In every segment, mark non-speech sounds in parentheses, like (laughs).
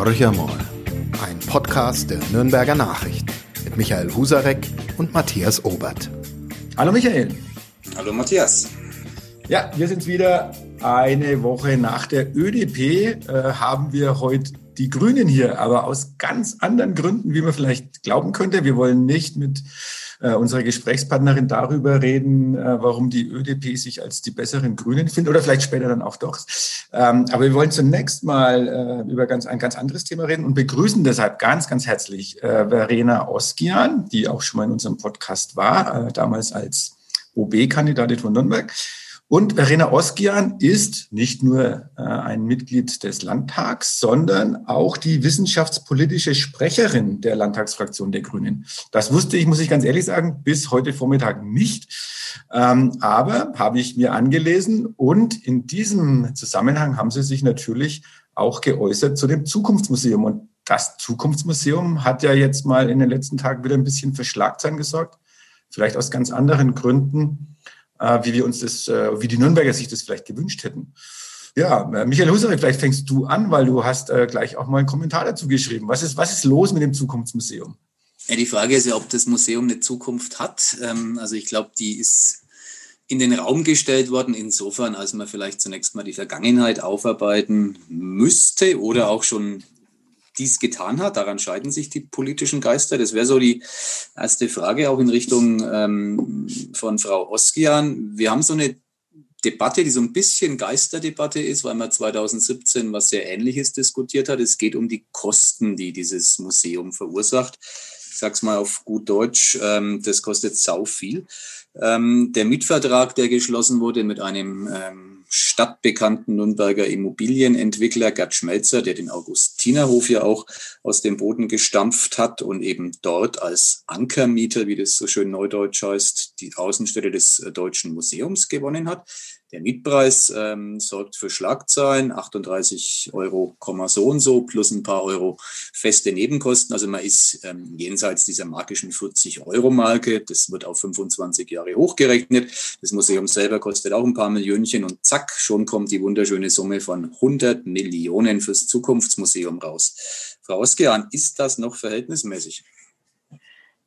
Horcher mal, ein Podcast der Nürnberger Nachricht mit Michael Husarek und Matthias Obert. Hallo Michael. Hallo Matthias. Ja, wir sind wieder eine Woche nach der ÖDP, äh, haben wir heute die Grünen hier, aber aus ganz anderen Gründen, wie man vielleicht glauben könnte. Wir wollen nicht mit äh, unserer Gesprächspartnerin darüber reden, äh, warum die ÖDP sich als die besseren Grünen findet oder vielleicht später dann auch doch. Ähm, aber wir wollen zunächst mal äh, über ganz, ein ganz anderes Thema reden und begrüßen deshalb ganz, ganz herzlich äh, Verena Oskian, die auch schon mal in unserem Podcast war, äh, damals als OB-Kandidatin von Nürnberg. Und Verena Oskian ist nicht nur äh, ein Mitglied des Landtags, sondern auch die wissenschaftspolitische Sprecherin der Landtagsfraktion der Grünen. Das wusste ich, muss ich ganz ehrlich sagen, bis heute Vormittag nicht. Ähm, aber habe ich mir angelesen und in diesem Zusammenhang haben sie sich natürlich auch geäußert zu dem Zukunftsmuseum. Und das Zukunftsmuseum hat ja jetzt mal in den letzten Tagen wieder ein bisschen für Schlagzeilen gesorgt, vielleicht aus ganz anderen Gründen wie wir uns das, äh, wie die Nürnberger sich das vielleicht gewünscht hätten. Ja, äh, Michael Husarek, vielleicht fängst du an, weil du hast äh, gleich auch mal einen Kommentar dazu geschrieben. Was ist, was ist los mit dem Zukunftsmuseum? Ja, die Frage ist ja, ob das Museum eine Zukunft hat. Ähm, also ich glaube, die ist in den Raum gestellt worden, insofern, als man vielleicht zunächst mal die Vergangenheit aufarbeiten müsste oder auch schon dies getan hat. Daran scheiden sich die politischen Geister. Das wäre so die erste Frage, auch in Richtung ähm, von Frau Oskian. Wir haben so eine Debatte, die so ein bisschen Geisterdebatte ist, weil man 2017 was sehr Ähnliches diskutiert hat. Es geht um die Kosten, die dieses Museum verursacht. Ich sage es mal auf gut Deutsch, ähm, das kostet sau viel. Ähm, der Mietvertrag, der geschlossen wurde mit einem ähm, stadtbekannten Nürnberger Immobilienentwickler Gerd Schmelzer, der den Augustinerhof ja auch aus dem Boden gestampft hat und eben dort als Ankermieter, wie das so schön neudeutsch heißt, die Außenstelle des äh, Deutschen Museums gewonnen hat. Der Mietpreis ähm, sorgt für Schlagzeilen, 38 Euro, so und so, plus ein paar Euro feste Nebenkosten. Also man ist ähm, jenseits dieser magischen 40 Euro Marke. Das wird auf 25 Jahre hochgerechnet. Das Museum selber kostet auch ein paar Millionchen und zack, schon kommt die wunderschöne Summe von 100 Millionen fürs Zukunftsmuseum raus. Frau Oskian, ist das noch verhältnismäßig?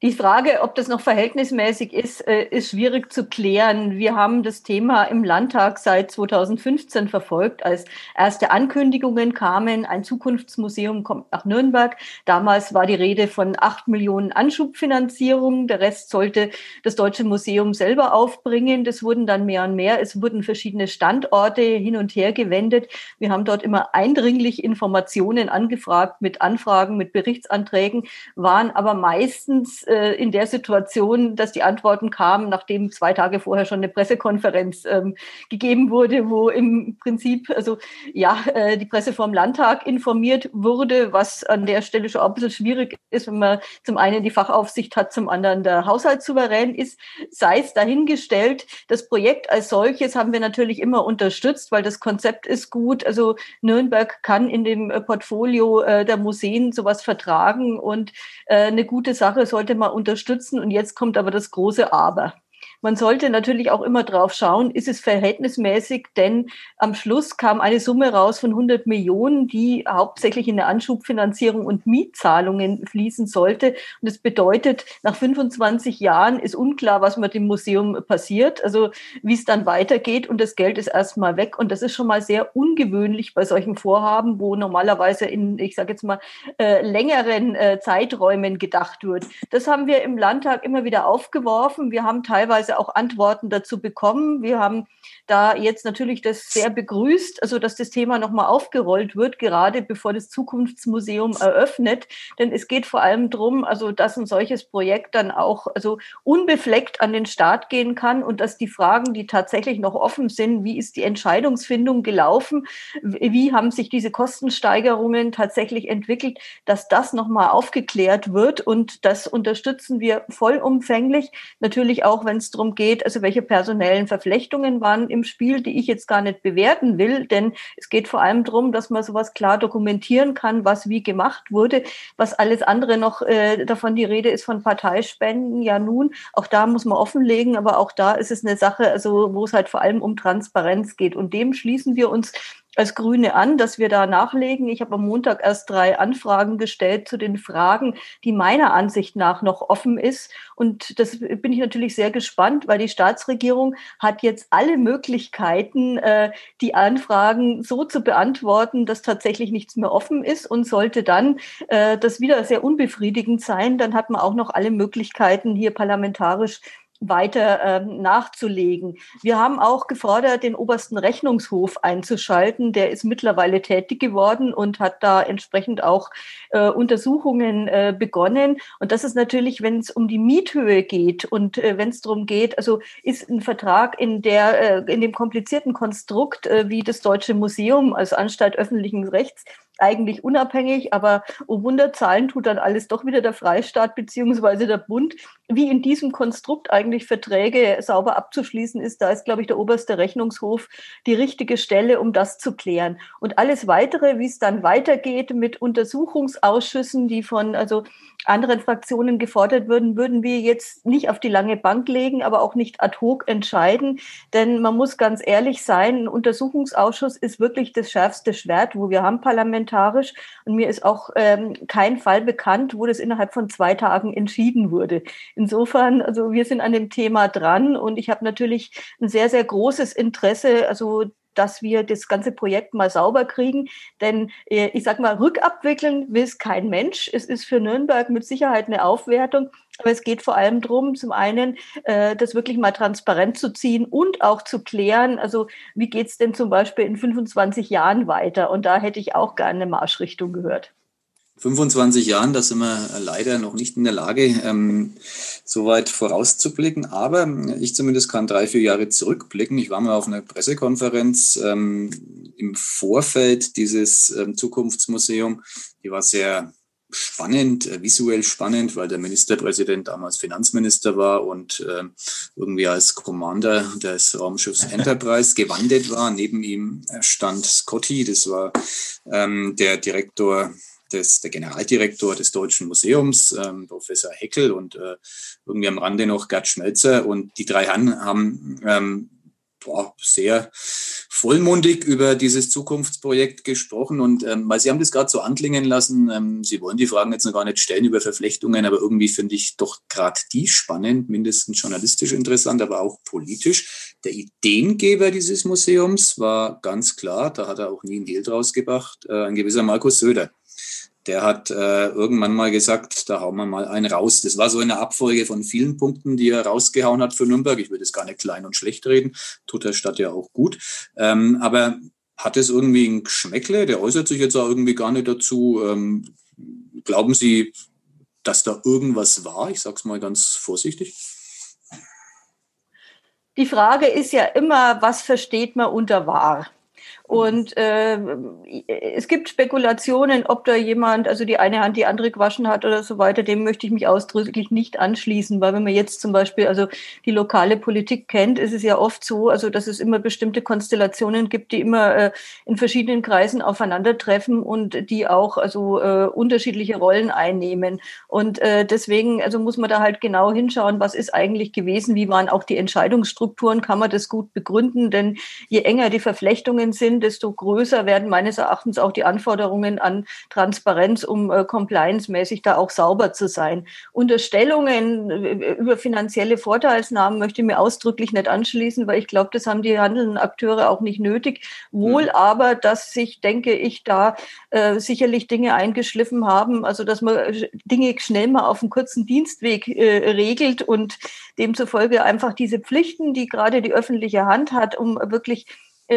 Die Frage, ob das noch verhältnismäßig ist, äh, ist schwierig zu klären. Wir haben das Thema im Landtag seit 2015 verfolgt, als erste Ankündigungen kamen, ein Zukunftsmuseum kommt nach Nürnberg. Damals war die Rede von acht Millionen Anschubfinanzierung. Der Rest sollte das Deutsche Museum selber aufbringen. Das wurden dann mehr und mehr. Es wurden verschiedene Standorte hin und her gewendet. Wir haben dort immer eindringlich Informationen angefragt mit Anfragen, mit Berichtsanträgen, waren aber meistens äh, in der Situation, dass die Antworten kamen, nachdem zwei Tage vorher schon eine Pressekonferenz ähm, gegeben wurde, wo im Prinzip, also ja, äh, die Presse vom Landtag informiert wurde, was an der Stelle schon auch ein bisschen schwierig ist, wenn man zum einen die Fachaufsicht hat, zum anderen der Haushaltssouverän ist. Sei es dahingestellt, das Projekt als solches haben wir natürlich immer unterstützt, weil das Konzept ist gut. Also Nürnberg kann in dem Portfolio äh, der Museen sowas vertragen und äh, eine gute Sache sollte man mal unterstützen. Und jetzt kommt aber das große Aber. Man sollte natürlich auch immer drauf schauen, ist es verhältnismäßig, denn am Schluss kam eine Summe raus von 100 Millionen, die hauptsächlich in der Anschubfinanzierung und Mietzahlungen fließen sollte. Und das bedeutet, nach 25 Jahren ist unklar, was mit dem Museum passiert, also wie es dann weitergeht und das Geld ist erstmal weg. Und das ist schon mal sehr ungewöhnlich bei solchen Vorhaben, wo normalerweise in, ich sage jetzt mal, äh, längeren äh, Zeiträumen gedacht wird. Das haben wir im Landtag immer wieder aufgeworfen. Wir haben teilweise auch Antworten dazu bekommen. Wir haben da jetzt natürlich das sehr begrüßt, also dass das Thema nochmal aufgerollt wird, gerade bevor das Zukunftsmuseum eröffnet. Denn es geht vor allem darum, also dass ein solches Projekt dann auch also unbefleckt an den Start gehen kann und dass die Fragen, die tatsächlich noch offen sind, wie ist die Entscheidungsfindung gelaufen, wie haben sich diese Kostensteigerungen tatsächlich entwickelt, dass das nochmal aufgeklärt wird und das unterstützen wir vollumfänglich. Natürlich auch, wenn es darum geht, also welche personellen Verflechtungen waren im Spiel, die ich jetzt gar nicht bewerten will, denn es geht vor allem darum, dass man sowas klar dokumentieren kann, was wie gemacht wurde. Was alles andere noch äh, davon die Rede ist von Parteispenden, ja nun, auch da muss man offenlegen, aber auch da ist es eine Sache, also wo es halt vor allem um Transparenz geht. Und dem schließen wir uns als Grüne an, dass wir da nachlegen. Ich habe am Montag erst drei Anfragen gestellt zu den Fragen, die meiner Ansicht nach noch offen ist. Und das bin ich natürlich sehr gespannt, weil die Staatsregierung hat jetzt alle Möglichkeiten, äh, die Anfragen so zu beantworten, dass tatsächlich nichts mehr offen ist. Und sollte dann äh, das wieder sehr unbefriedigend sein, dann hat man auch noch alle Möglichkeiten, hier parlamentarisch weiter ähm, nachzulegen. Wir haben auch gefordert, den obersten Rechnungshof einzuschalten. Der ist mittlerweile tätig geworden und hat da entsprechend auch äh, Untersuchungen äh, begonnen. Und das ist natürlich, wenn es um die Miethöhe geht und äh, wenn es darum geht, also ist ein Vertrag in der äh, in dem komplizierten Konstrukt äh, wie das Deutsche Museum als Anstalt öffentlichen Rechts eigentlich unabhängig, aber oh Wunder, zahlen tut dann alles doch wieder der Freistaat beziehungsweise der Bund. Wie in diesem Konstrukt eigentlich Verträge sauber abzuschließen ist, da ist, glaube ich, der oberste Rechnungshof die richtige Stelle, um das zu klären. Und alles weitere, wie es dann weitergeht mit Untersuchungsausschüssen, die von also anderen Fraktionen gefordert würden, würden wir jetzt nicht auf die lange Bank legen, aber auch nicht ad hoc entscheiden. Denn man muss ganz ehrlich sein, ein Untersuchungsausschuss ist wirklich das schärfste Schwert, wo wir haben parlamentarisch. Und mir ist auch ähm, kein Fall bekannt, wo das innerhalb von zwei Tagen entschieden wurde. Insofern, also wir sind an dem Thema dran und ich habe natürlich ein sehr, sehr großes Interesse, also dass wir das ganze Projekt mal sauber kriegen. Denn äh, ich sage mal, rückabwickeln will es kein Mensch. Es ist für Nürnberg mit Sicherheit eine Aufwertung. Aber es geht vor allem darum, zum einen, äh, das wirklich mal transparent zu ziehen und auch zu klären, also wie geht es denn zum Beispiel in 25 Jahren weiter? Und da hätte ich auch gerne eine Marschrichtung gehört. 25 Jahren, da sind wir leider noch nicht in der Lage, ähm, so weit vorauszublicken. Aber ich zumindest kann drei, vier Jahre zurückblicken. Ich war mal auf einer Pressekonferenz ähm, im Vorfeld dieses ähm, Zukunftsmuseum. Die war sehr spannend, äh, visuell spannend, weil der Ministerpräsident damals Finanzminister war und äh, irgendwie als Commander des Raumschiffs (laughs) Enterprise gewandelt war. Neben ihm stand Scotty, das war ähm, der Direktor des, der Generaldirektor des Deutschen Museums, ähm, Professor Heckel und äh, irgendwie am Rande noch Gerd Schmelzer. Und die drei Herren haben ähm, boah, sehr vollmundig über dieses Zukunftsprojekt gesprochen. Und ähm, weil Sie haben das gerade so anklingen lassen, ähm, Sie wollen die Fragen jetzt noch gar nicht stellen über Verflechtungen, aber irgendwie finde ich doch gerade die spannend, mindestens journalistisch interessant, aber auch politisch. Der Ideengeber dieses Museums war ganz klar, da hat er auch nie ein Deal draus gebracht, äh, ein gewisser Markus Söder der hat äh, irgendwann mal gesagt, da hauen wir mal einen raus. Das war so eine Abfolge von vielen Punkten, die er rausgehauen hat für Nürnberg. Ich will das gar nicht klein und schlecht reden, tut der Stadt ja auch gut. Ähm, aber hat es irgendwie ein Geschmäckle? Der äußert sich jetzt auch irgendwie gar nicht dazu. Ähm, glauben Sie, dass da irgendwas war? Ich sage es mal ganz vorsichtig. Die Frage ist ja immer, was versteht man unter wahr? Und äh, es gibt Spekulationen, ob da jemand, also die eine Hand die andere gewaschen hat oder so weiter, dem möchte ich mich ausdrücklich nicht anschließen, weil wenn man jetzt zum Beispiel also die lokale Politik kennt, ist es ja oft so, also dass es immer bestimmte Konstellationen gibt, die immer äh, in verschiedenen Kreisen aufeinandertreffen und die auch also äh, unterschiedliche Rollen einnehmen. Und äh, deswegen also muss man da halt genau hinschauen, was ist eigentlich gewesen, wie waren auch die Entscheidungsstrukturen, kann man das gut begründen, denn je enger die Verflechtungen sind, sind, desto größer werden meines Erachtens auch die Anforderungen an Transparenz, um äh, compliance-mäßig da auch sauber zu sein. Unterstellungen äh, über finanzielle Vorteilsnahmen möchte ich mir ausdrücklich nicht anschließen, weil ich glaube, das haben die handelnden Akteure auch nicht nötig. Wohl mhm. aber, dass sich, denke ich, da äh, sicherlich Dinge eingeschliffen haben, also dass man äh, Dinge schnell mal auf einem kurzen Dienstweg äh, regelt und demzufolge einfach diese Pflichten, die gerade die öffentliche Hand hat, um wirklich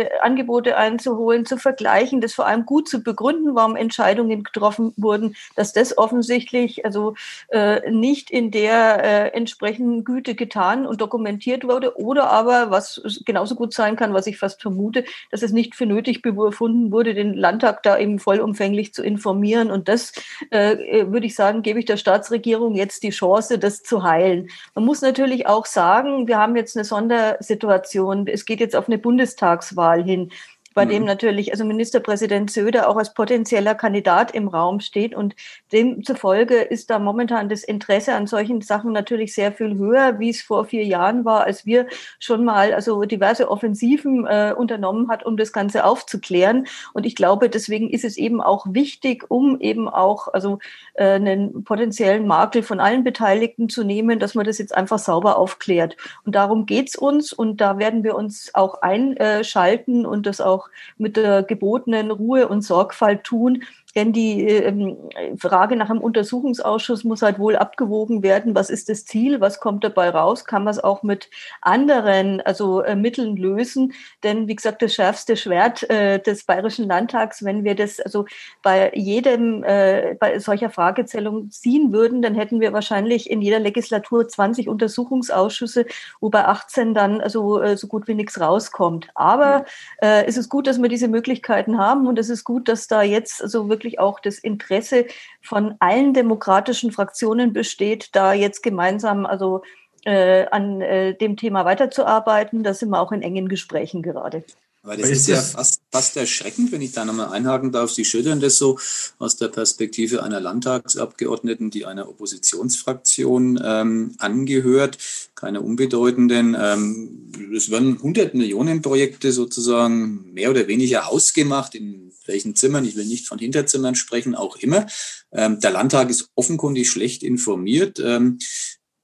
äh, Angebote einzuholen, zu vergleichen, das vor allem gut zu begründen, warum Entscheidungen getroffen wurden, dass das offensichtlich also äh, nicht in der äh, entsprechenden Güte getan und dokumentiert wurde oder aber, was genauso gut sein kann, was ich fast vermute, dass es nicht für nötig befunden wurde, den Landtag da eben vollumfänglich zu informieren und das äh, äh, würde ich sagen, gebe ich der Staatsregierung jetzt die Chance, das zu heilen. Man muss natürlich auch sagen, wir haben jetzt eine Sondersituation. Es geht jetzt auf eine Bundestagswahl Bundestagswahl hin. Bei mhm. dem natürlich also Ministerpräsident Söder auch als potenzieller Kandidat im Raum steht. Und demzufolge ist da momentan das Interesse an solchen Sachen natürlich sehr viel höher, wie es vor vier Jahren war, als wir schon mal also diverse Offensiven äh, unternommen hat, um das Ganze aufzuklären. Und ich glaube, deswegen ist es eben auch wichtig, um eben auch also äh, einen potenziellen Makel von allen Beteiligten zu nehmen, dass man das jetzt einfach sauber aufklärt. Und darum geht's uns und da werden wir uns auch einschalten und das auch mit der gebotenen Ruhe und Sorgfalt tun, denn die ähm, Frage nach einem Untersuchungsausschuss muss halt wohl abgewogen werden. Was ist das Ziel? Was kommt dabei raus? Kann man es auch mit anderen, also äh, Mitteln lösen? Denn wie gesagt, das schärfste Schwert äh, des Bayerischen Landtags, wenn wir das also bei jedem, äh, bei solcher Fragestellung ziehen würden, dann hätten wir wahrscheinlich in jeder Legislatur 20 Untersuchungsausschüsse, wo bei 18 dann also äh, so gut wie nichts rauskommt. Aber äh, es ist gut, dass wir diese Möglichkeiten haben und es ist gut, dass da jetzt also wirklich wirklich auch das Interesse von allen demokratischen Fraktionen besteht, da jetzt gemeinsam also äh, an äh, dem Thema weiterzuarbeiten. Da sind wir auch in engen Gesprächen gerade. Weil das ist, ist ja fast, fast erschreckend, wenn ich da nochmal einhaken darf. Sie schildern das so aus der Perspektive einer Landtagsabgeordneten, die einer Oppositionsfraktion ähm, angehört, keine unbedeutenden. Ähm, es werden 100 Millionen Projekte sozusagen mehr oder weniger ausgemacht, in welchen Zimmern, ich will nicht von Hinterzimmern sprechen, auch immer. Ähm, der Landtag ist offenkundig schlecht informiert. Ähm,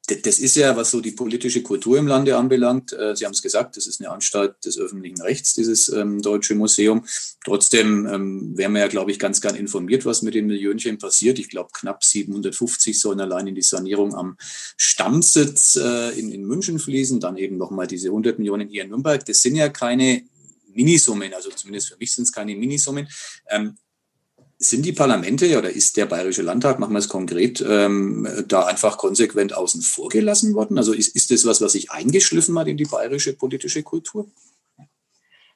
das ist ja, was so die politische Kultur im Lande anbelangt. Äh, Sie haben es gesagt, das ist eine Anstalt des öffentlichen Rechts, dieses ähm, Deutsche Museum. Trotzdem ähm, wären wir ja, glaube ich, ganz gern informiert, was mit den Millionchen passiert. Ich glaube, knapp 750 sollen allein in die Sanierung am Stammsitz äh, in, in München fließen. Dann eben nochmal diese 100 Millionen hier in Nürnberg. Das sind ja keine Minisummen, also zumindest für mich sind es keine Minisummen. Ähm, sind die Parlamente oder ist der Bayerische Landtag, machen wir es konkret, ähm, da einfach konsequent außen vor gelassen worden? Also ist, ist das was, was sich eingeschliffen hat in die bayerische politische Kultur?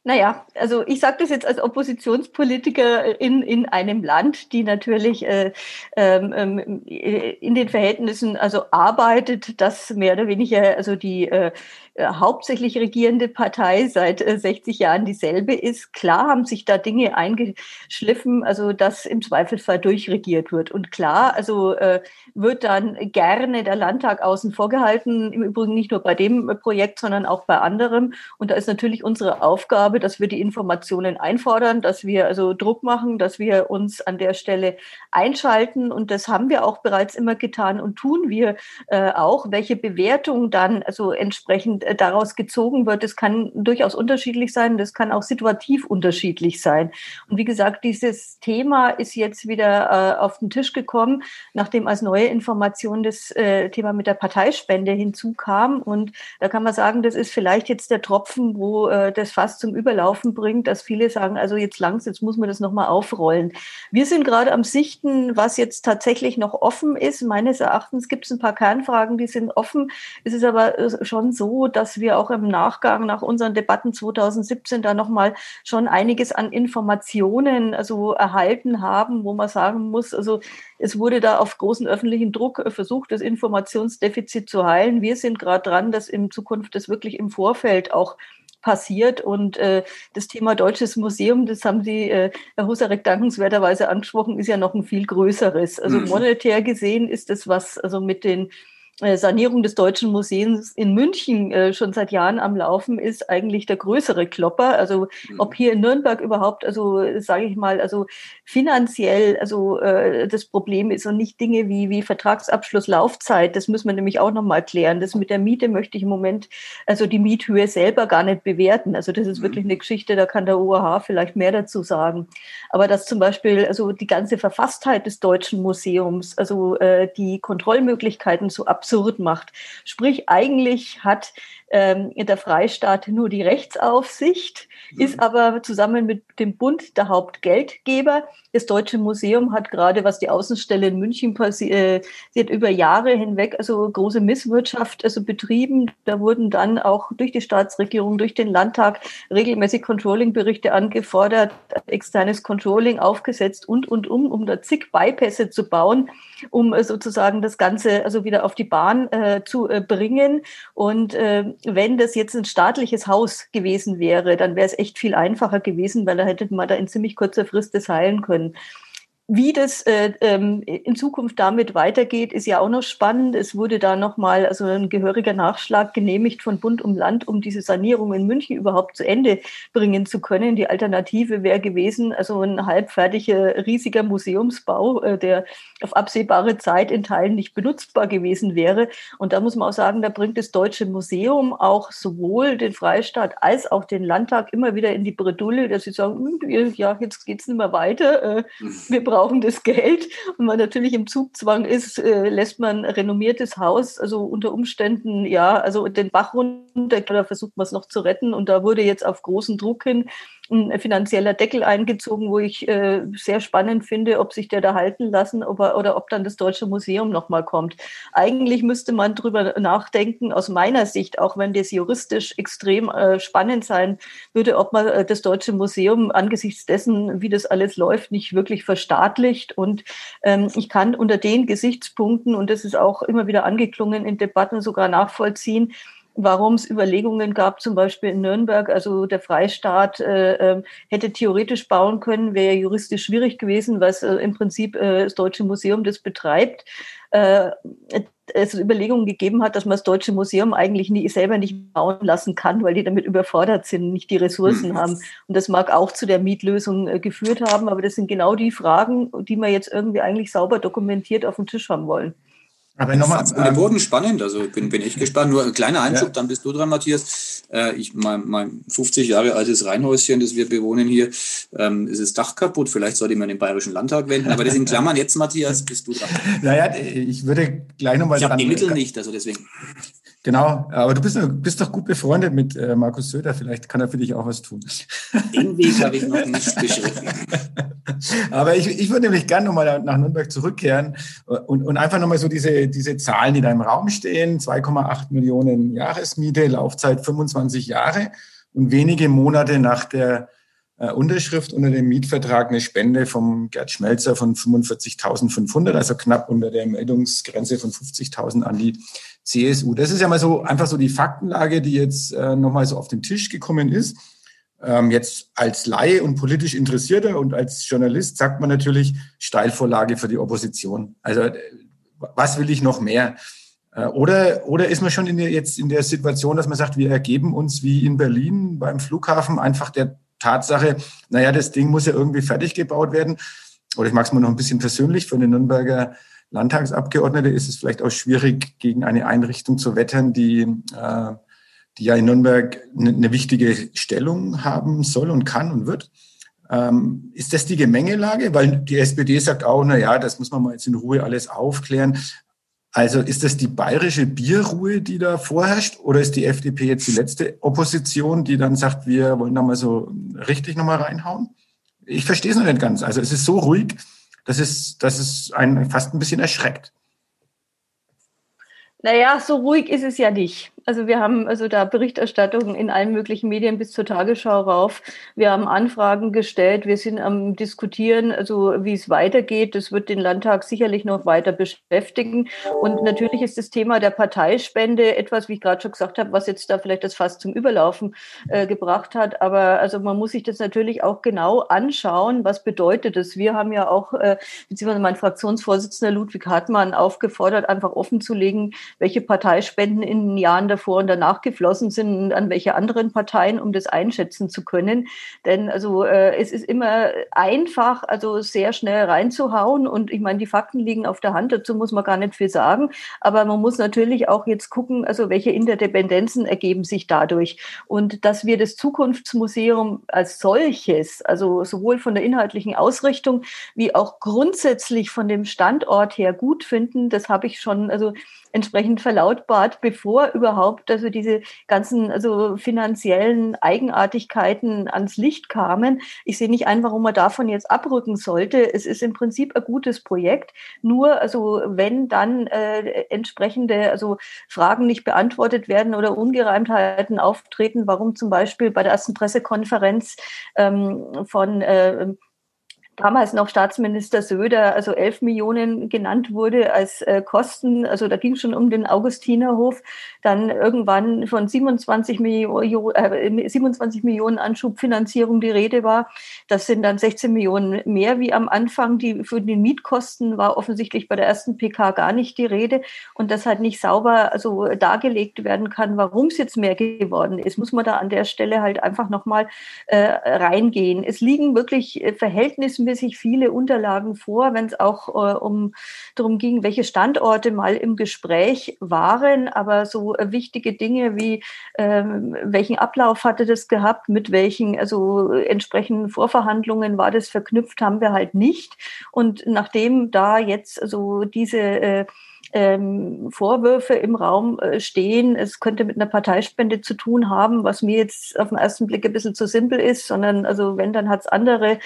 Naja, also ich sage das jetzt als Oppositionspolitiker in, in einem Land, die natürlich äh, ähm, ähm in den Verhältnissen also arbeitet, dass mehr oder weniger also die äh, äh, hauptsächlich regierende Partei seit äh, 60 Jahren dieselbe ist. Klar haben sich da Dinge eingeschliffen, also dass im Zweifelsfall durchregiert wird. Und klar, also äh, wird dann gerne der Landtag außen vor gehalten, im Übrigen nicht nur bei dem Projekt, sondern auch bei anderem. Und da ist natürlich unsere Aufgabe, dass wir die Informationen einfordern, dass wir also Druck machen, dass wir uns an der Stelle einschalten. Und das haben wir auch bereits immer getan und tun wir äh, auch. Welche Bewertung dann also entsprechend äh, daraus gezogen wird, das kann durchaus unterschiedlich sein, das kann auch situativ unterschiedlich sein. Und wie gesagt, dieses Thema ist jetzt wieder äh, auf den Tisch gekommen, nachdem als neue Information das äh, Thema mit der Parteispende hinzukam. Und da kann man sagen, das ist vielleicht jetzt der Tropfen, wo äh, das fast zum Überlaufen bringt, dass viele sagen, also jetzt langsam, jetzt muss man das nochmal aufrollen. Wir sind gerade am Sichten, was jetzt tatsächlich noch offen ist. Meines Erachtens gibt es ein paar Kernfragen, die sind offen. Es ist aber äh, schon so, dass wir auch im Nachgang nach unseren Debatten 2017 da nochmal schon einiges an Informationen also erhalten haben, wo man sagen muss, also es wurde da auf großen öffentlichen Druck versucht, das Informationsdefizit zu heilen. Wir sind gerade dran, dass in Zukunft das wirklich im Vorfeld auch passiert. Und äh, das Thema Deutsches Museum, das haben Sie, äh, Herr Husarek, dankenswerterweise angesprochen, ist ja noch ein viel größeres. Also mhm. monetär gesehen ist das was, also mit den äh, Sanierung des Deutschen Museums in München äh, schon seit Jahren am Laufen ist, eigentlich der größere Klopper. Also mhm. ob hier in Nürnberg überhaupt, also sage ich mal, also finanziell also äh, das Problem ist und nicht Dinge wie, wie Vertragsabschluss, Laufzeit, das müssen wir nämlich auch nochmal klären. Das mit der Miete möchte ich im Moment, also die Miethöhe selber gar nicht bewerten. Also das ist mhm. wirklich eine Geschichte, da kann der OAH vielleicht mehr dazu sagen. Aber dass zum Beispiel also die ganze Verfasstheit des Deutschen Museums, also äh, die Kontrollmöglichkeiten so ab absurd macht. Sprich, eigentlich hat ähm, der Freistaat nur die Rechtsaufsicht, mhm. ist aber zusammen mit dem Bund der Hauptgeldgeber. Das Deutsche Museum hat gerade, was die Außenstelle in München passiert, äh, über Jahre hinweg also große Misswirtschaft also betrieben. Da wurden dann auch durch die Staatsregierung, durch den Landtag regelmäßig Controlling-Berichte angefordert. externes Controlling aufgesetzt und, und, um, um da zig Bypässe zu bauen, um äh, sozusagen das Ganze also wieder auf die Bahn äh, zu äh, bringen. Und äh, wenn das jetzt ein staatliches Haus gewesen wäre, dann wäre es echt viel einfacher gewesen, weil da hätte man da in ziemlich kurzer Frist das heilen können. Wie das äh, ähm, in Zukunft damit weitergeht, ist ja auch noch spannend. Es wurde da nochmal also ein gehöriger Nachschlag genehmigt von Bund und Land, um diese Sanierung in München überhaupt zu Ende bringen zu können. Die Alternative wäre gewesen, also ein halbfertiger, riesiger Museumsbau, äh, der auf absehbare Zeit in Teilen nicht benutzbar gewesen wäre. Und da muss man auch sagen, da bringt das Deutsche Museum auch sowohl den Freistaat als auch den Landtag immer wieder in die Bredouille, dass sie sagen, hm, ja, jetzt geht's nicht mehr weiter. Äh, wir brauchen brauchen das Geld. Und man natürlich im Zugzwang ist, äh, lässt man renommiertes Haus, also unter Umständen, ja, also den Bach runter, da versucht man es noch zu retten. Und da wurde jetzt auf großen Druck hin ein finanzieller Deckel eingezogen, wo ich äh, sehr spannend finde, ob sich der da halten lassen ob er, oder ob dann das Deutsche Museum nochmal kommt. Eigentlich müsste man drüber nachdenken, aus meiner Sicht, auch wenn das juristisch extrem äh, spannend sein würde, ob man äh, das Deutsche Museum angesichts dessen, wie das alles läuft, nicht wirklich verstaatlicht. Und ähm, ich kann unter den Gesichtspunkten, und das ist auch immer wieder angeklungen in Debatten, sogar nachvollziehen, warum es Überlegungen gab, zum Beispiel in Nürnberg, also der Freistaat äh, ähm, hätte theoretisch bauen können, wäre juristisch schwierig gewesen, was äh, im Prinzip äh, das Deutsche Museum das betreibt. Äh, es Überlegungen gegeben hat, dass man das Deutsche Museum eigentlich nie, selber nicht bauen lassen kann, weil die damit überfordert sind, nicht die Ressourcen mhm. haben. Und das mag auch zu der Mietlösung äh, geführt haben, aber das sind genau die Fragen, die wir jetzt irgendwie eigentlich sauber dokumentiert auf dem Tisch haben wollen. Aber nochmal. Und die wurden spannend, also bin, bin ich gespannt. Nur ein kleiner Einschub, ja. dann bist du dran, Matthias. Äh, ich, mein, mein 50 Jahre altes Reihenhäuschen, das wir bewohnen hier, ähm, ist das Dach kaputt. Vielleicht sollte man den Bayerischen Landtag wenden. Aber das in Klammern jetzt, Matthias, bist du dran. Naja, ich würde gleich nochmal. Ich habe die Mittel nicht, also deswegen. Genau, aber du bist, bist doch gut befreundet mit äh, Markus Söder, vielleicht kann er für dich auch was tun. Den Weg habe ich noch nicht beschritten. (laughs) aber ich, ich würde nämlich gerne nochmal nach Nürnberg zurückkehren und, und einfach nochmal so diese, diese Zahlen, die da im Raum stehen, 2,8 Millionen Jahresmiete, Laufzeit 25 Jahre und wenige Monate nach der äh, Unterschrift unter dem Mietvertrag eine Spende vom Gerd Schmelzer von 45.500, also knapp unter der Meldungsgrenze von 50.000 an die CSU. Das ist ja mal so einfach so die Faktenlage, die jetzt äh, nochmal so auf den Tisch gekommen ist. Ähm, jetzt als Laie und politisch Interessierter und als Journalist sagt man natürlich Steilvorlage für die Opposition. Also äh, was will ich noch mehr? Äh, oder, oder ist man schon in der, jetzt in der Situation, dass man sagt, wir ergeben uns wie in Berlin beim Flughafen einfach der Tatsache, naja, das Ding muss ja irgendwie fertig gebaut werden. Oder ich mag es mal noch ein bisschen persönlich für den Nürnberger Landtagsabgeordnete ist es vielleicht auch schwierig, gegen eine Einrichtung zu wettern, die, äh, die ja in Nürnberg eine, eine wichtige Stellung haben soll und kann und wird. Ähm, ist das die Gemengelage? Weil die SPD sagt auch, na ja, das muss man mal jetzt in Ruhe alles aufklären. Also ist das die bayerische Bierruhe, die da vorherrscht? Oder ist die FDP jetzt die letzte Opposition, die dann sagt, wir wollen da mal so richtig nochmal reinhauen? Ich verstehe es noch nicht ganz. Also es ist so ruhig, das ist, das ist einen fast ein bisschen erschreckt. Naja, so ruhig ist es ja nicht. Also wir haben also da Berichterstattungen in allen möglichen Medien bis zur Tagesschau rauf. Wir haben Anfragen gestellt. Wir sind am diskutieren, also wie es weitergeht. Das wird den Landtag sicherlich noch weiter beschäftigen. Und natürlich ist das Thema der Parteispende etwas, wie ich gerade schon gesagt habe, was jetzt da vielleicht das Fass zum Überlaufen äh, gebracht hat. Aber also man muss sich das natürlich auch genau anschauen. Was bedeutet das? Wir haben ja auch, äh, beziehungsweise mein Fraktionsvorsitzender Ludwig Hartmann aufgefordert, einfach offenzulegen, welche Parteispenden in den Jahren davor und danach geflossen sind und an welche anderen Parteien, um das einschätzen zu können. Denn also äh, es ist immer einfach, also sehr schnell reinzuhauen. Und ich meine, die Fakten liegen auf der Hand, dazu muss man gar nicht viel sagen. Aber man muss natürlich auch jetzt gucken, also welche Interdependenzen ergeben sich dadurch. Und dass wir das Zukunftsmuseum als solches, also sowohl von der inhaltlichen Ausrichtung wie auch grundsätzlich von dem Standort her gut finden, das habe ich schon also entsprechend verlautbart, bevor überhaupt überhaupt also diese ganzen also finanziellen Eigenartigkeiten ans Licht kamen. Ich sehe nicht ein, warum man davon jetzt abrücken sollte. Es ist im Prinzip ein gutes Projekt. Nur also wenn dann äh, entsprechende also Fragen nicht beantwortet werden oder Ungereimtheiten auftreten, warum zum Beispiel bei der ersten Pressekonferenz ähm, von äh, damals noch Staatsminister Söder, also 11 Millionen genannt wurde als äh, Kosten. Also da ging es schon um den Augustinerhof. Dann irgendwann von 27, Millionen, äh, 27 Millionen Anschubfinanzierung die Rede war. Das sind dann 16 Millionen mehr wie am Anfang. Die für die Mietkosten war offensichtlich bei der ersten PK gar nicht die Rede. Und das halt nicht sauber also dargelegt werden kann, warum es jetzt mehr geworden ist, muss man da an der Stelle halt einfach nochmal äh, reingehen. Es liegen wirklich verhältnismäßig viele Unterlagen vor, wenn es auch äh, um darum ging, welche Standorte mal im Gespräch waren. Aber so äh, wichtige Dinge wie ähm, welchen Ablauf hatte das gehabt, mit welchen also entsprechenden Vorverhandlungen war das verknüpft, haben wir halt nicht. Und nachdem da jetzt also diese äh, ähm, Vorwürfe im Raum äh, stehen, es könnte mit einer Parteispende zu tun haben, was mir jetzt auf den ersten Blick ein bisschen zu simpel ist, sondern also wenn, dann hat es andere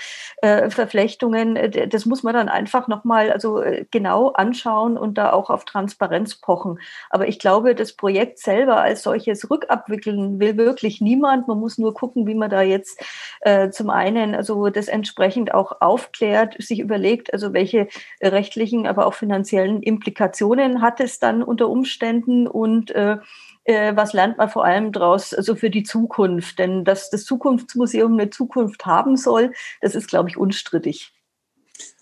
äh, Verflechtungen. Äh, das muss man dann einfach nochmal also äh, genau anschauen und da auch auf Transparenz pochen. Aber ich glaube, das Projekt selber als solches rückabwickeln will wirklich niemand. Man muss nur gucken, wie man da jetzt äh, zum einen also das entsprechend auch aufklärt, sich überlegt, also welche rechtlichen, aber auch finanziellen Implikationen Funktionen hat es dann unter Umständen und äh, äh, was lernt man vor allem daraus also für die Zukunft? Denn dass das Zukunftsmuseum eine Zukunft haben soll, das ist, glaube ich, unstrittig.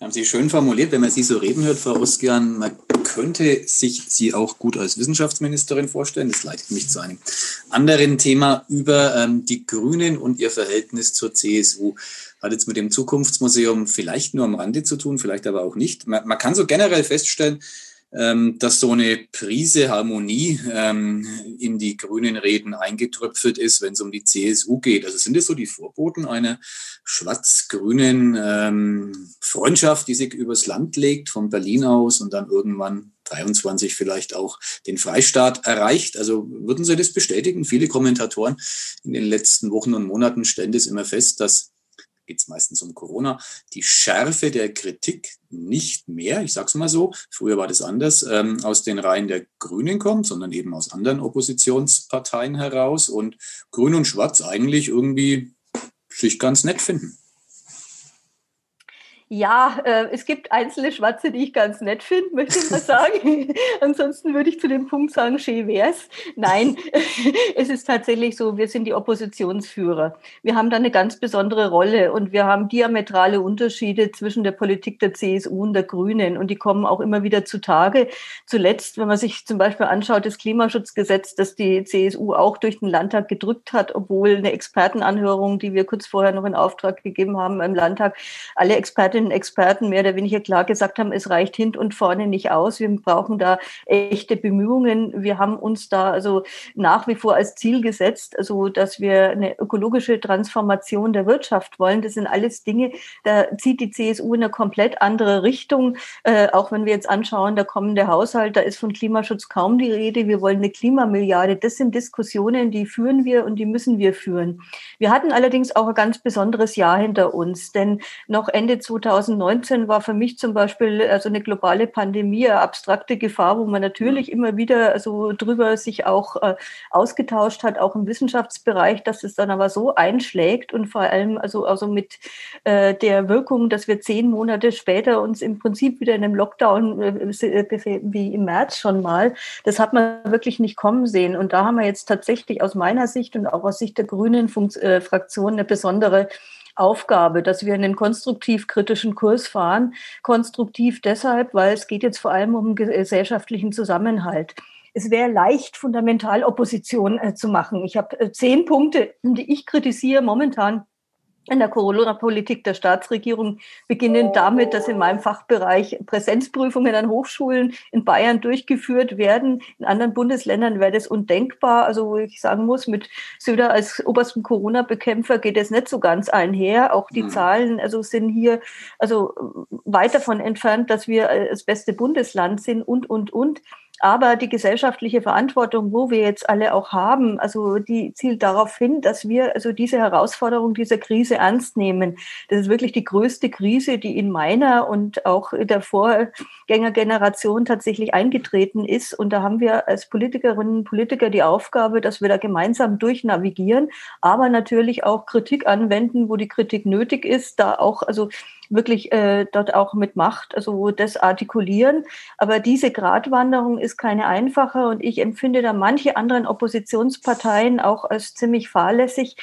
Haben Sie schön formuliert, wenn man Sie so reden hört, Frau Ruskian, man könnte sich Sie auch gut als Wissenschaftsministerin vorstellen. Das leitet mich zu einem anderen Thema über ähm, die Grünen und ihr Verhältnis zur CSU. Hat jetzt mit dem Zukunftsmuseum vielleicht nur am Rande zu tun, vielleicht aber auch nicht. Man, man kann so generell feststellen, dass so eine Prise Harmonie ähm, in die grünen Reden eingetröpfelt ist, wenn es um die CSU geht. Also sind das so die Vorboten einer schwarz-grünen ähm, Freundschaft, die sich übers Land legt, von Berlin aus und dann irgendwann 23 vielleicht auch den Freistaat erreicht. Also würden Sie das bestätigen? Viele Kommentatoren in den letzten Wochen und Monaten stellen das immer fest, dass geht es meistens um Corona, die Schärfe der Kritik nicht mehr, ich sage es mal so, früher war das anders, ähm, aus den Reihen der Grünen kommt, sondern eben aus anderen Oppositionsparteien heraus und Grün und Schwarz eigentlich irgendwie sich ganz nett finden. Ja, äh, es gibt einzelne Schwarze, die ich ganz nett finde, möchte ich mal sagen. (laughs) Ansonsten würde ich zu dem Punkt sagen, schön wär's. Nein, (laughs) es ist tatsächlich so, wir sind die Oppositionsführer. Wir haben da eine ganz besondere Rolle und wir haben diametrale Unterschiede zwischen der Politik der CSU und der Grünen und die kommen auch immer wieder zutage. Zuletzt, wenn man sich zum Beispiel anschaut, das Klimaschutzgesetz, das die CSU auch durch den Landtag gedrückt hat, obwohl eine Expertenanhörung, die wir kurz vorher noch in Auftrag gegeben haben im Landtag, alle Experten Und Experten mehr oder weniger klar gesagt haben, es reicht hin und vorne nicht aus. Wir brauchen da echte Bemühungen. Wir haben uns da also nach wie vor als Ziel gesetzt, also dass wir eine ökologische Transformation der Wirtschaft wollen. Das sind alles Dinge, da zieht die CSU in eine komplett andere Richtung. Äh, auch wenn wir jetzt anschauen, der kommende Haushalt, da ist von Klimaschutz kaum die Rede. Wir wollen eine Klimamilliarde. Das sind Diskussionen, die führen wir und die müssen wir führen. Wir hatten allerdings auch ein ganz besonderes Jahr hinter uns, denn noch Ende 2000 2019 war für mich zum Beispiel also eine globale Pandemie eine abstrakte Gefahr, wo man natürlich immer wieder so drüber sich auch äh, ausgetauscht hat, auch im Wissenschaftsbereich, dass es dann aber so einschlägt und vor allem also also mit äh, der Wirkung, dass wir zehn Monate später uns im Prinzip wieder in einem Lockdown äh, befinden, wie im März schon mal. Das hat man wirklich nicht kommen sehen. Und da haben wir jetzt tatsächlich aus meiner Sicht und auch aus Sicht der Grünen äh, Fraktion eine besondere Aufgabe, dass wir einen konstruktiv-kritischen Kurs fahren. Konstruktiv deshalb, weil es geht jetzt vor allem um gesellschaftlichen Zusammenhalt. Es wäre leicht, fundamental Opposition äh, zu machen. Ich habe äh, zehn Punkte, die ich kritisiere momentan in der Corona-Politik der Staatsregierung, beginnend damit, dass in meinem Fachbereich Präsenzprüfungen an Hochschulen in Bayern durchgeführt werden. In anderen Bundesländern wäre das undenkbar. Also wo ich sagen muss, mit Söder als obersten Corona-Bekämpfer geht es nicht so ganz einher. Auch die mhm. Zahlen also sind hier also weit davon entfernt, dass wir das beste Bundesland sind und, und, und. Aber die gesellschaftliche Verantwortung, wo wir jetzt alle auch haben, also die zielt darauf hin, dass wir also diese Herausforderung dieser Krise ernst nehmen. Das ist wirklich die größte Krise, die in meiner und auch der Vorgängergeneration tatsächlich eingetreten ist. Und da haben wir als Politikerinnen und Politiker die Aufgabe, dass wir da gemeinsam durchnavigieren, aber natürlich auch Kritik anwenden, wo die Kritik nötig ist, da auch also wirklich äh, dort auch mit Macht, also das artikulieren. Aber diese Gratwanderung ist keine einfache und ich empfinde da manche anderen Oppositionsparteien auch als ziemlich fahrlässig.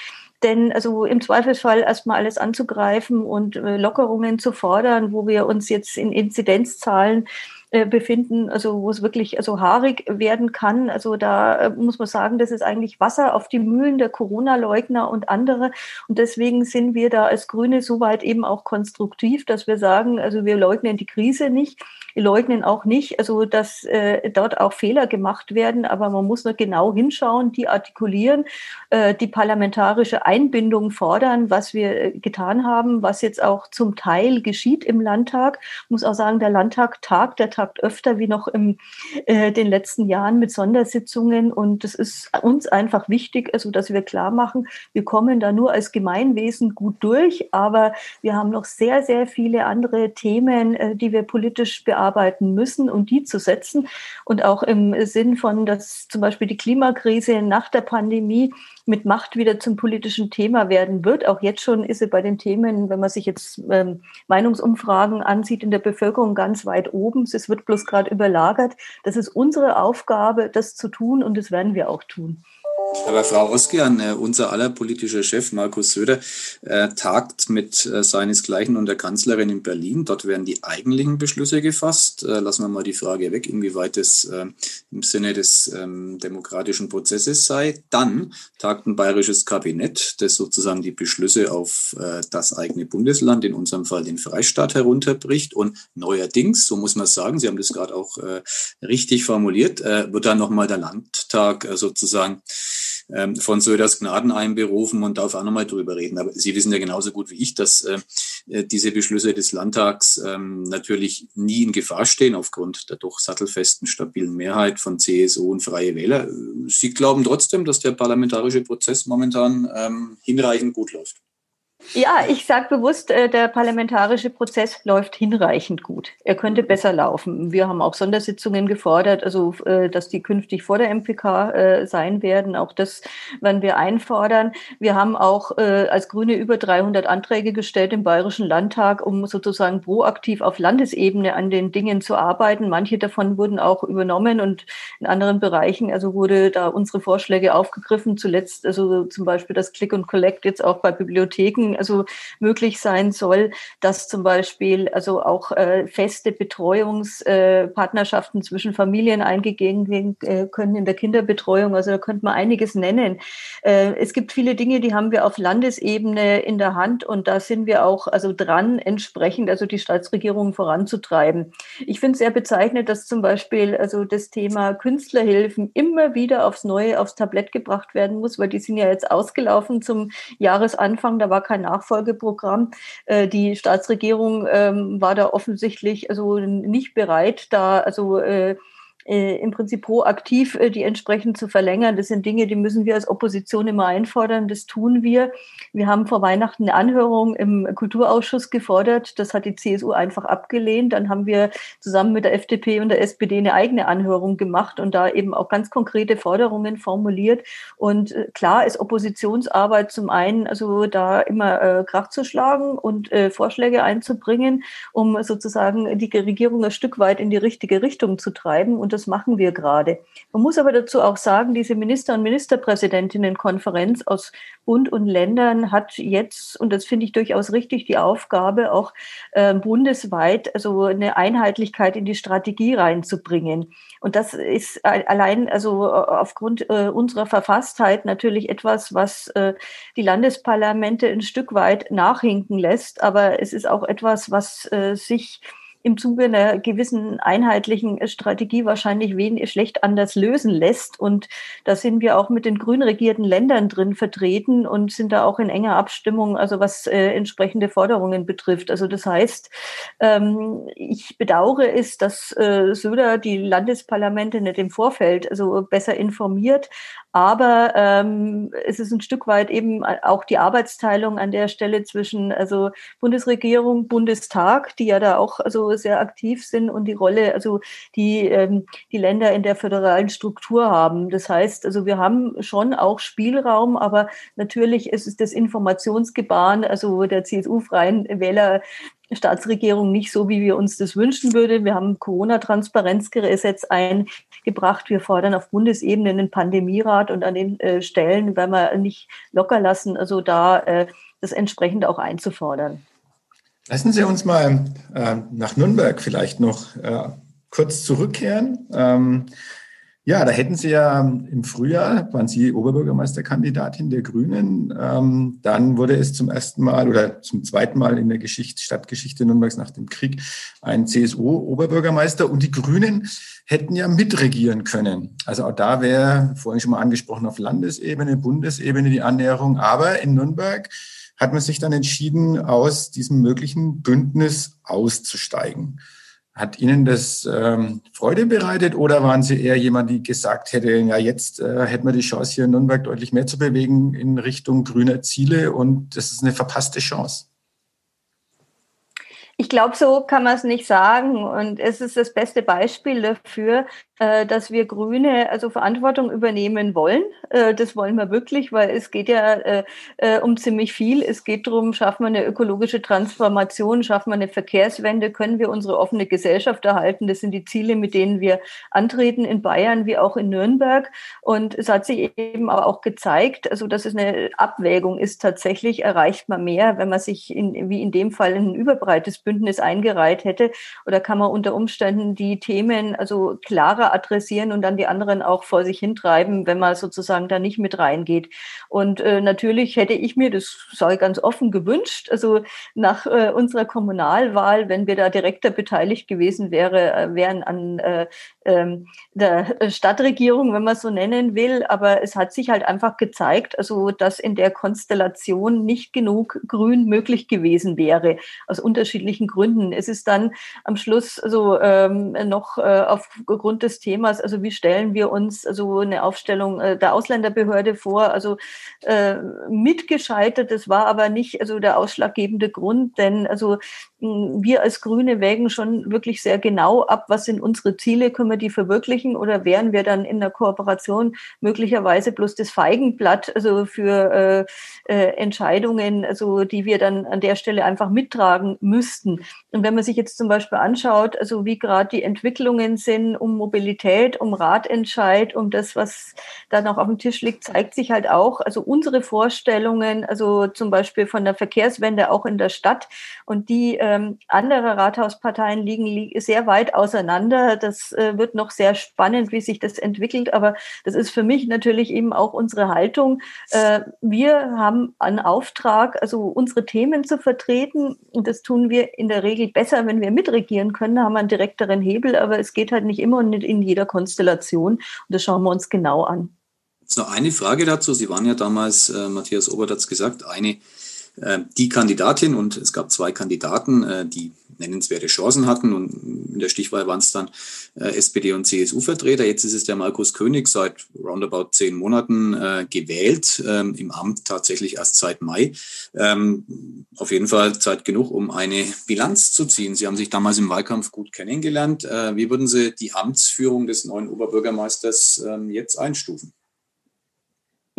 Denn also im Zweifelsfall erstmal alles anzugreifen und äh, Lockerungen zu fordern, wo wir uns jetzt in Inzidenzzahlen äh, befinden, also wo es wirklich also haarig werden kann. Also da äh, muss man sagen, das ist eigentlich Wasser auf die Mühlen der Corona-Leugner und andere. Und deswegen sind wir da als Grüne soweit eben auch konstruktiv, dass wir sagen, also wir leugnen die Krise nicht. Leugnen auch nicht, also dass äh, dort auch Fehler gemacht werden, aber man muss nur genau hinschauen, die artikulieren, äh, die parlamentarische Einbindung fordern, was wir äh, getan haben, was jetzt auch zum Teil geschieht im Landtag. Ich muss auch sagen, der Landtag tagt, der tagt öfter wie noch in äh, den letzten Jahren mit Sondersitzungen. Und es ist uns einfach wichtig, also dass wir klar machen, wir kommen da nur als Gemeinwesen gut durch, aber wir haben noch sehr, sehr viele andere Themen, äh, die wir politisch bearbeiten müssen und die zu setzen. Und auch im Sinn von, dass zum Beispiel die Klimakrise nach der Pandemie mit Macht wieder zum politischen Thema werden wird. Auch jetzt schon ist sie bei den Themen, wenn man sich jetzt ähm, Meinungsumfragen ansieht in der Bevölkerung, ganz weit oben. Es wird bloß gerade überlagert. Das ist unsere Aufgabe, das zu tun und das werden wir auch tun. Aber Frau Oskian, äh, unser aller politischer Chef Markus Söder äh, tagt mit äh, seinesgleichen und der Kanzlerin in Berlin. Dort werden die eigentlichen Beschlüsse gefasst. Lassen wir mal die Frage weg, inwieweit das äh, im Sinne des ähm, demokratischen Prozesses sei. Dann tagt ein bayerisches Kabinett, das sozusagen die Beschlüsse auf das eigene Bundesland, in unserem Fall den Freistaat, herunterbricht. Und neuerdings, so muss man sagen, Sie haben das gerade auch richtig formuliert, wird dann nochmal der Landtag sozusagen ähm, von Söders Gnaden einberufen und darf auch nochmal drüber reden. Aber Sie wissen ja genauso gut wie ich, dass äh, äh, diese Beschlüsse des Landtags ähm, natürlich nie in Gefahr stehen aufgrund der doch sattelfesten, stabilen Mehrheit von CSU und Freie Wähler. Sie glauben trotzdem, dass der parlamentarische Prozess momentan ähm, hinreichend gut läuft. Ja, ich sage bewusst, äh, der parlamentarische Prozess läuft hinreichend gut. Er könnte besser laufen. Wir haben auch Sondersitzungen gefordert, also äh, dass die künftig vor der MPK äh, sein werden. Auch das werden wir einfordern. Wir haben auch als Grüne über 300 Anträge gestellt im Bayerischen Landtag, um sozusagen proaktiv auf Landesebene an den Dingen zu arbeiten. Manche davon wurden auch übernommen und in anderen Bereichen, also wurde da unsere Vorschläge aufgegriffen. Zuletzt also zum Beispiel das Click und Collect jetzt auch bei Bibliotheken also möglich sein soll, dass zum Beispiel also auch äh, feste Betreuungspartnerschaften äh, zwischen Familien eingegeben werden äh, können in der Kinderbetreuung. Also da könnte man einiges nennen. Äh, es gibt viele Dinge, die haben wir auf Landesebene in der Hand und da sind wir auch also dran, entsprechend also die Staatsregierung voranzutreiben. Ich finde es sehr bezeichnend, dass zum Beispiel also das Thema Künstlerhilfen immer wieder aufs Neue aufs Tablett gebracht werden muss, weil die sind ja jetzt ausgelaufen zum Jahresanfang. Da war kein Nachfolgeprogramm. Äh, die Staatsregierung ähm, war da offensichtlich also nicht bereit, da also äh, im Prinzip proaktiv äh, die entsprechend zu verlängern. Das sind Dinge, die müssen wir als Opposition immer einfordern. Das tun wir. Wir haben vor Weihnachten eine Anhörung im Kulturausschuss gefordert. Das hat die CSU einfach abgelehnt. Dann haben wir zusammen mit der FDP und der SPD eine eigene Anhörung gemacht und da eben auch ganz konkrete Forderungen formuliert. Und äh, klar ist Oppositionsarbeit zum einen, also da immer äh, Krach zu schlagen und äh, Vorschläge einzubringen, um sozusagen die Regierung ein Stück weit in die richtige Richtung zu treiben. Und das machen wir gerade. Man muss aber dazu auch sagen, diese Minister- und Ministerpräsidentinnenkonferenz aus Bund und Ländern hat jetzt, und das finde ich durchaus richtig, die Aufgabe, auch äh, bundesweit also eine Einheitlichkeit in die Strategie reinzubringen. Und das ist allein also aufgrund äh, unserer Verfasstheit natürlich etwas, was äh, die Landesparlamente ein Stück weit nachhinken lässt. Aber es ist auch etwas, was äh, sich im Zuge einer gewissen einheitlichen Strategie wahrscheinlich wen schlecht anders lösen lässt. Und da sind wir auch mit den grün regierten Ländern drin vertreten und sind da auch in enger Abstimmung, also was äh, entsprechende Forderungen betrifft. Also das heißt, ähm, ich bedauere es, dass äh, Söder die Landesparlamente nicht im Vorfeld also besser informiert. Aber ähm, es ist ein Stück weit eben auch die Arbeitsteilung an der Stelle zwischen also Bundesregierung, Bundestag, die ja da auch also sehr aktiv sind und die Rolle, also die ähm, die Länder in der föderalen Struktur haben. Das heißt, also wir haben schon auch Spielraum, aber natürlich ist es das Informationsgebaren, also der CSU-freien Wähler Staatsregierung nicht so, wie wir uns das wünschen würden. Wir haben Corona-Transparenzgesetz eingebracht. Wir fordern auf Bundesebene einen Pandemierat und an den äh, Stellen werden wir nicht locker lassen, also da äh, das entsprechend auch einzufordern. Lassen Sie uns mal äh, nach Nürnberg vielleicht noch äh, kurz zurückkehren. Ähm, ja, da hätten Sie ja im Frühjahr, waren Sie Oberbürgermeisterkandidatin der Grünen. Ähm, dann wurde es zum ersten Mal oder zum zweiten Mal in der Geschichte, Stadtgeschichte Nürnbergs nach dem Krieg ein CSU-Oberbürgermeister und die Grünen hätten ja mitregieren können. Also auch da wäre vorhin schon mal angesprochen auf Landesebene, Bundesebene die Annäherung. Aber in Nürnberg hat man sich dann entschieden, aus diesem möglichen Bündnis auszusteigen. Hat Ihnen das ähm, Freude bereitet oder waren Sie eher jemand, die gesagt hätte, ja, jetzt äh, hätten wir die Chance, hier in Nürnberg deutlich mehr zu bewegen in Richtung grüner Ziele und das ist eine verpasste Chance? Ich glaube, so kann man es nicht sagen. Und es ist das beste Beispiel dafür, dass wir Grüne also Verantwortung übernehmen wollen. Äh, das wollen wir wirklich, weil es geht ja äh, um ziemlich viel. Es geht darum, schaffen wir eine ökologische Transformation, schaffen wir eine Verkehrswende, können wir unsere offene Gesellschaft erhalten. Das sind die Ziele, mit denen wir antreten in Bayern wie auch in Nürnberg. Und es hat sich eben aber auch gezeigt, also dass es eine Abwägung ist. Tatsächlich erreicht man mehr, wenn man sich in, wie in dem Fall in ein überbreites Bündnis eingereiht hätte. Oder kann man unter Umständen die Themen also klarer Sache adressieren und dann die anderen auch vor sich hintreiben, wenn man sozusagen da nicht mit reingeht. Und äh, natürlich hätte ich mir, das sei ganz offen gewünscht, also nach äh, unserer Kommunalwahl, wenn wir da direkter beteiligt gewesen wäre, äh, wären an äh, ähm, der Stadtregierung, wenn man so nennen will. Aber es hat sich halt einfach gezeigt, also dass in der Konstellation nicht genug Grün möglich gewesen wäre, aus unterschiedlichen Gründen. Es ist dann am Schluss so ähm, noch äh, aufgrund des Themas, also wie stellen wir uns so eine Aufstellung äh, der Ausländerbehörde vor, also äh, mitgescheitert. Das war aber nicht also der ausschlaggebende Grund, denn also wir als Grüne wägen schon wirklich sehr genau ab, was sind unsere Ziele, können wir die verwirklichen oder wären wir dann in der Kooperation möglicherweise bloß das Feigenblatt, also für äh, äh, Entscheidungen, also die wir dann an der Stelle einfach mittragen müssten. Und wenn man sich jetzt zum Beispiel anschaut, also wie gerade die Entwicklungen sind um Mobilität, um Ratentscheid, um das, was da noch auf dem Tisch liegt, zeigt sich halt auch, also unsere Vorstellungen, also zum Beispiel von der Verkehrswende auch in der Stadt und die ähm, andere Rathausparteien liegen li sehr weit auseinander. Das äh, wird noch sehr spannend, wie sich das entwickelt. Aber das ist für mich natürlich eben auch unsere Haltung. Äh, wir haben einen Auftrag, also unsere Themen zu vertreten. Und das tun wir in der Regel besser, wenn wir mitregieren können, haben wir einen direkteren Hebel. Aber es geht halt nicht immer und nicht in jeder Konstellation. Und das schauen wir uns genau an. Jetzt noch eine Frage dazu. Sie waren ja damals, äh, Matthias Obert hat es gesagt, eine die Kandidatin und es gab zwei Kandidaten, äh, die nennenswerte Chancen hatten und in der Stichwahl waren es dann äh, SPD und CSU-Vertreter. Jetzt ist es der Markus König seit roundabout zehn Monaten gewählt, ähm, im Amt tatsächlich erst seit Mai. Ähm, auf jeden Fall Zeit genug, um eine Bilanz zu ziehen. Sie haben sich damals im Wahlkampf gut kennengelernt. wie würden Sie die Amtsführung des neuen Oberbürgermeisters ähm, jetzt einstufen?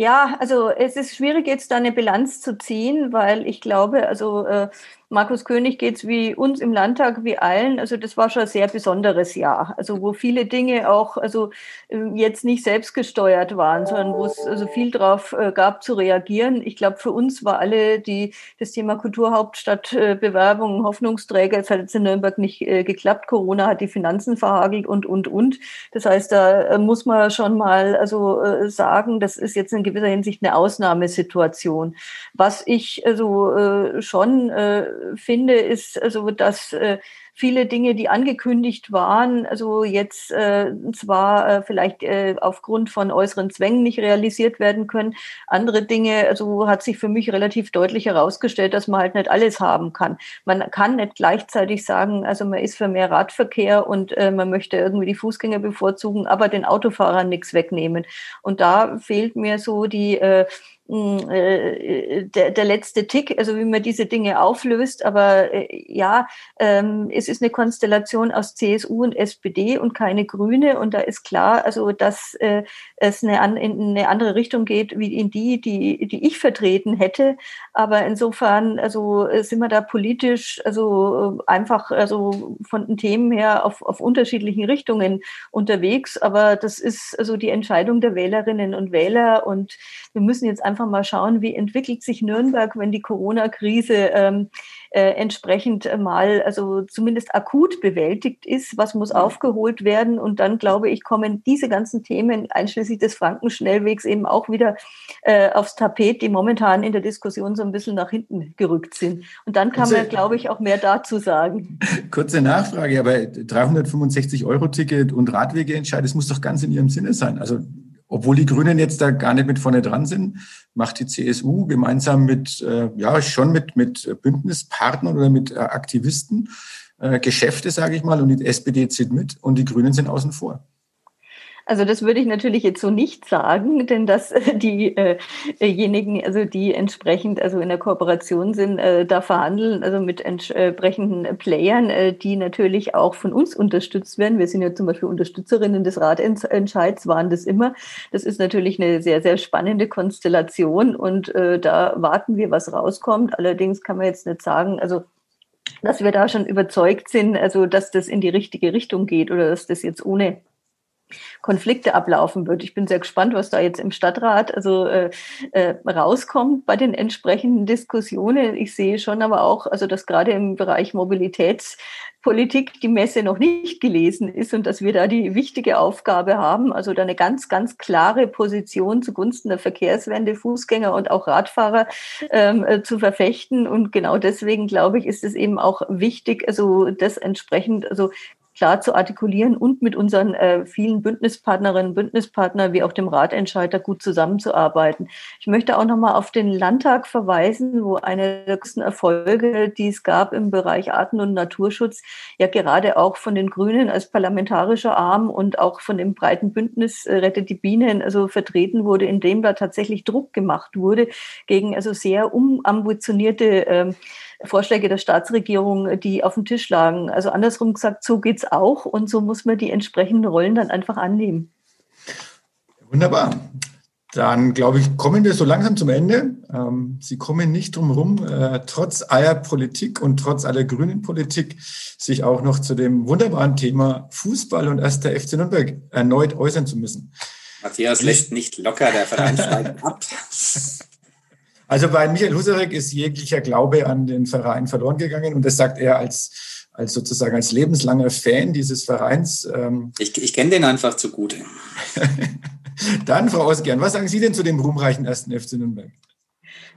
Ja, also es ist schwierig jetzt da eine Bilanz zu ziehen, weil ich glaube, also äh, Markus König geht es wie uns im Landtag, wie allen. Also das war schon ein sehr besonderes Jahr. Also wo viele Dinge auch also ähm, jetzt nicht selbst gesteuert waren, sondern wo es also viel drauf äh, gab zu reagieren. Ich glaube, für uns war alle die das Thema Kulturhauptstadt äh, Hoffnungsträger. Es hat jetzt in Nürnberg nicht äh, geklappt. Corona hat die Finanzen verhagelt und und und. Das heißt, da muss man schon mal also sagen, das ist jetzt in gewisser Hinsicht eine Ausnahmesituation. Was ich also schon finde, ist also, dass äh, viele Dinge, die angekündigt waren, also jetzt äh, zwar äh, vielleicht äh, aufgrund von äußeren Zwängen nicht realisiert werden können, andere Dinge, also hat sich für mich relativ deutlich herausgestellt, dass man halt nicht alles haben kann. Man kann nicht gleichzeitig sagen, also man ist für mehr Radverkehr und äh, man möchte irgendwie die Fußgänger bevorzugen, aber den Autofahrern nichts wegnehmen. Und da fehlt mir so die äh, äh, der, der letzte Tick, also wie man diese Dinge auflöst. Aber äh, ja, ähm, es ist eine Konstellation aus CSU und SPD und keine Grüne. Und da ist klar, also dass äh, es eine, in eine andere Richtung geht, wie in die, die, die ich vertreten hätte. Aber insofern, also sind wir da politisch, also einfach, also von den Themen her auf, auf unterschiedlichen Richtungen unterwegs. Aber das ist also die Entscheidung der Wählerinnen und Wähler. Und wir müssen jetzt einfach mal schauen, wie entwickelt sich Nürnberg, wenn die Corona-Krise ähm, äh, entsprechend mal, also zumindest akut bewältigt ist, was muss aufgeholt werden. Und dann, glaube ich, kommen diese ganzen Themen, einschließlich des Frankenschnellwegs, eben auch wieder äh, aufs Tapet, die momentan in der Diskussion so ein bisschen nach hinten gerückt sind. Und dann kann man, glaube ich, auch mehr dazu sagen. (laughs) Kurze Nachfrage, aber 365 Euro Ticket und Radwegeentscheid, das muss doch ganz in Ihrem Sinne sein. Also obwohl die Grünen jetzt da gar nicht mit vorne dran sind, macht die CSU gemeinsam mit, äh, ja, schon mit, mit Bündnispartnern oder mit äh, Aktivisten äh, Geschäfte, sage ich mal, und die SPD zieht mit und die Grünen sind außen vor. Also das würde ich natürlich jetzt so nicht sagen, (laughs) denn dass äh, diejenigen, also die entsprechend also in der Kooperation sind, äh, da verhandeln, also mit entsprechenden Playern, äh, die natürlich auch von uns unterstützt werden. Wir sind ja zum Beispiel Unterstützerinnen des Ratentscheids, waren das immer. Das ist natürlich eine sehr, sehr spannende Konstellation und da warten wir, was rauskommt. Allerdings kann man jetzt nicht sagen, also dass wir da schon überzeugt sind, also dass das in die richtige Richtung geht oder dass das jetzt ohne Konflikte ablaufen wird. Ich bin sehr gespannt, was da jetzt im Stadtrat also äh, äh, rauskommt bei den entsprechenden Diskussionen. Ich sehe schon aber auch, also dass gerade im Bereich Mobilitätspolitik die Messe noch nicht gelesen ist und dass wir da die wichtige Aufgabe haben, also da eine ganz, ganz klare Position zugunsten der Verkehrswende, Fußgänger und auch Radfahrer ähm, äh, zu verfechten. Und genau deswegen glaube ich, ist es eben auch wichtig, also das entsprechend also klar zu artikulieren und mit unseren äh, vielen Bündnispartnerinnen, Bündnispartner wie auch dem Ratentscheider gut zusammenzuarbeiten. Ich möchte auch nochmal auf den Landtag verweisen, wo eine der größten Erfolge, die es gab im Bereich Arten- und Naturschutz, ja gerade auch von den Grünen als parlamentarischer Arm und auch von dem breiten Bündnis äh, Rettet die Bienen also vertreten wurde, indem da tatsächlich Druck gemacht wurde gegen also sehr unambitionierte äh, Vorschläge der Staatsregierung, die auf dem Tisch lagen. Also andersrum gesagt, so geht's auch und so muss man die entsprechenden Rollen dann einfach annehmen. Wunderbar. Dann glaube ich, kommen wir so langsam zum Ende. Ähm, Sie kommen nicht drum herum, äh, trotz aller Politik und trotz aller grünen Politik, sich auch noch zu dem wunderbaren Thema Fußball und erst der FC Nürnberg erneut äußern zu müssen. Matthias lässt nicht locker, der Verein steigt ab. (laughs) Also bei Michael Husarek ist jeglicher Glaube an den Verein verloren gegangen und das sagt er als, als sozusagen als lebenslanger Fan dieses Vereins. Ähm ich ich kenne den einfach zu gut. (laughs) Dann, Frau Ausgern, was sagen Sie denn zu dem ruhmreichen ersten FC Nürnberg?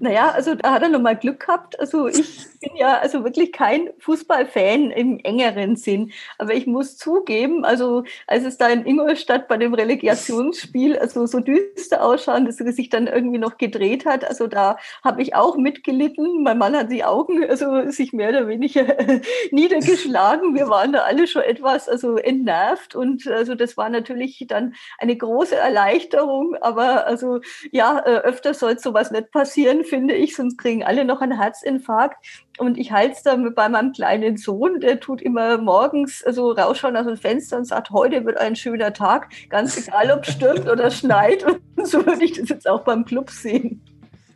Naja, also da hat er nochmal Glück gehabt. Also ich bin ja also wirklich kein Fußballfan im engeren Sinn. Aber ich muss zugeben, also als es da in Ingolstadt bei dem Relegationsspiel also so düster ausschaut, dass es sich dann irgendwie noch gedreht hat, also da habe ich auch mitgelitten. Mein Mann hat die Augen also sich mehr oder weniger (laughs) niedergeschlagen. Wir waren da alle schon etwas also entnervt und also das war natürlich dann eine große Erleichterung. Aber also ja, äh, öfter soll sowas nicht passieren finde ich, sonst kriegen alle noch einen Herzinfarkt. Und ich halte es da bei meinem kleinen Sohn, der tut immer morgens so rausschauen aus dem Fenster und sagt, heute wird ein schöner Tag, ganz egal, ob es stürmt oder schneit. (laughs) Und so würde ich das jetzt auch beim Club sehen.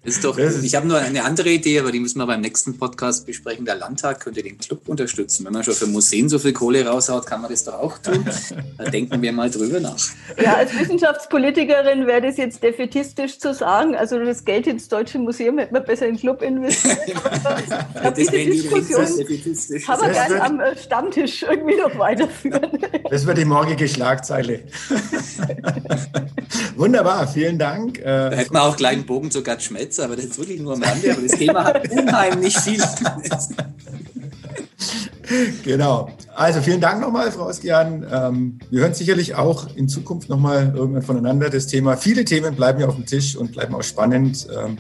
Ist doch, ich habe nur eine andere Idee, aber die müssen wir beim nächsten Podcast besprechen. Der Landtag könnte den Club unterstützen. Wenn man schon für Museen so viel Kohle raushaut, kann man das doch auch tun. (laughs) Da denken wir mal drüber nach. Ja, als Wissenschaftspolitikerin wäre das jetzt defetistisch zu sagen. Also das Geld ins Deutsche Museum hätte man besser in den Club investiert. ja, diese Diskussion kann man gerne am äh, Stammtisch irgendwie noch weiterführen. Das wird die morgige Schlagzeile. (laughs) Wunderbar, vielen Dank. Da hätten wir auch gleich einen Bogen zu Gerd Schmelz Witz, aber das ist wirklich nur am Rande, aber das Thema hat unheimlich viel. genau. Also vielen Dank nochmal, Frau Oskian. Ähm, wir hören sicherlich auch in Zukunft nochmal irgendwann voneinander das Thema. Viele Themen bleiben ja auf dem Tisch und bleiben auch spannend. Ähm,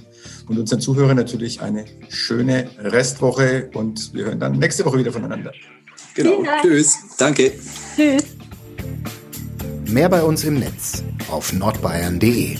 und unseren Zuhörern natürlich eine schöne Restwoche und wir hören dann nächste Woche wieder voneinander. Genau. Tschüss. Danke. Tschüss. Mehr bei uns im Netz auf nordbayern.de.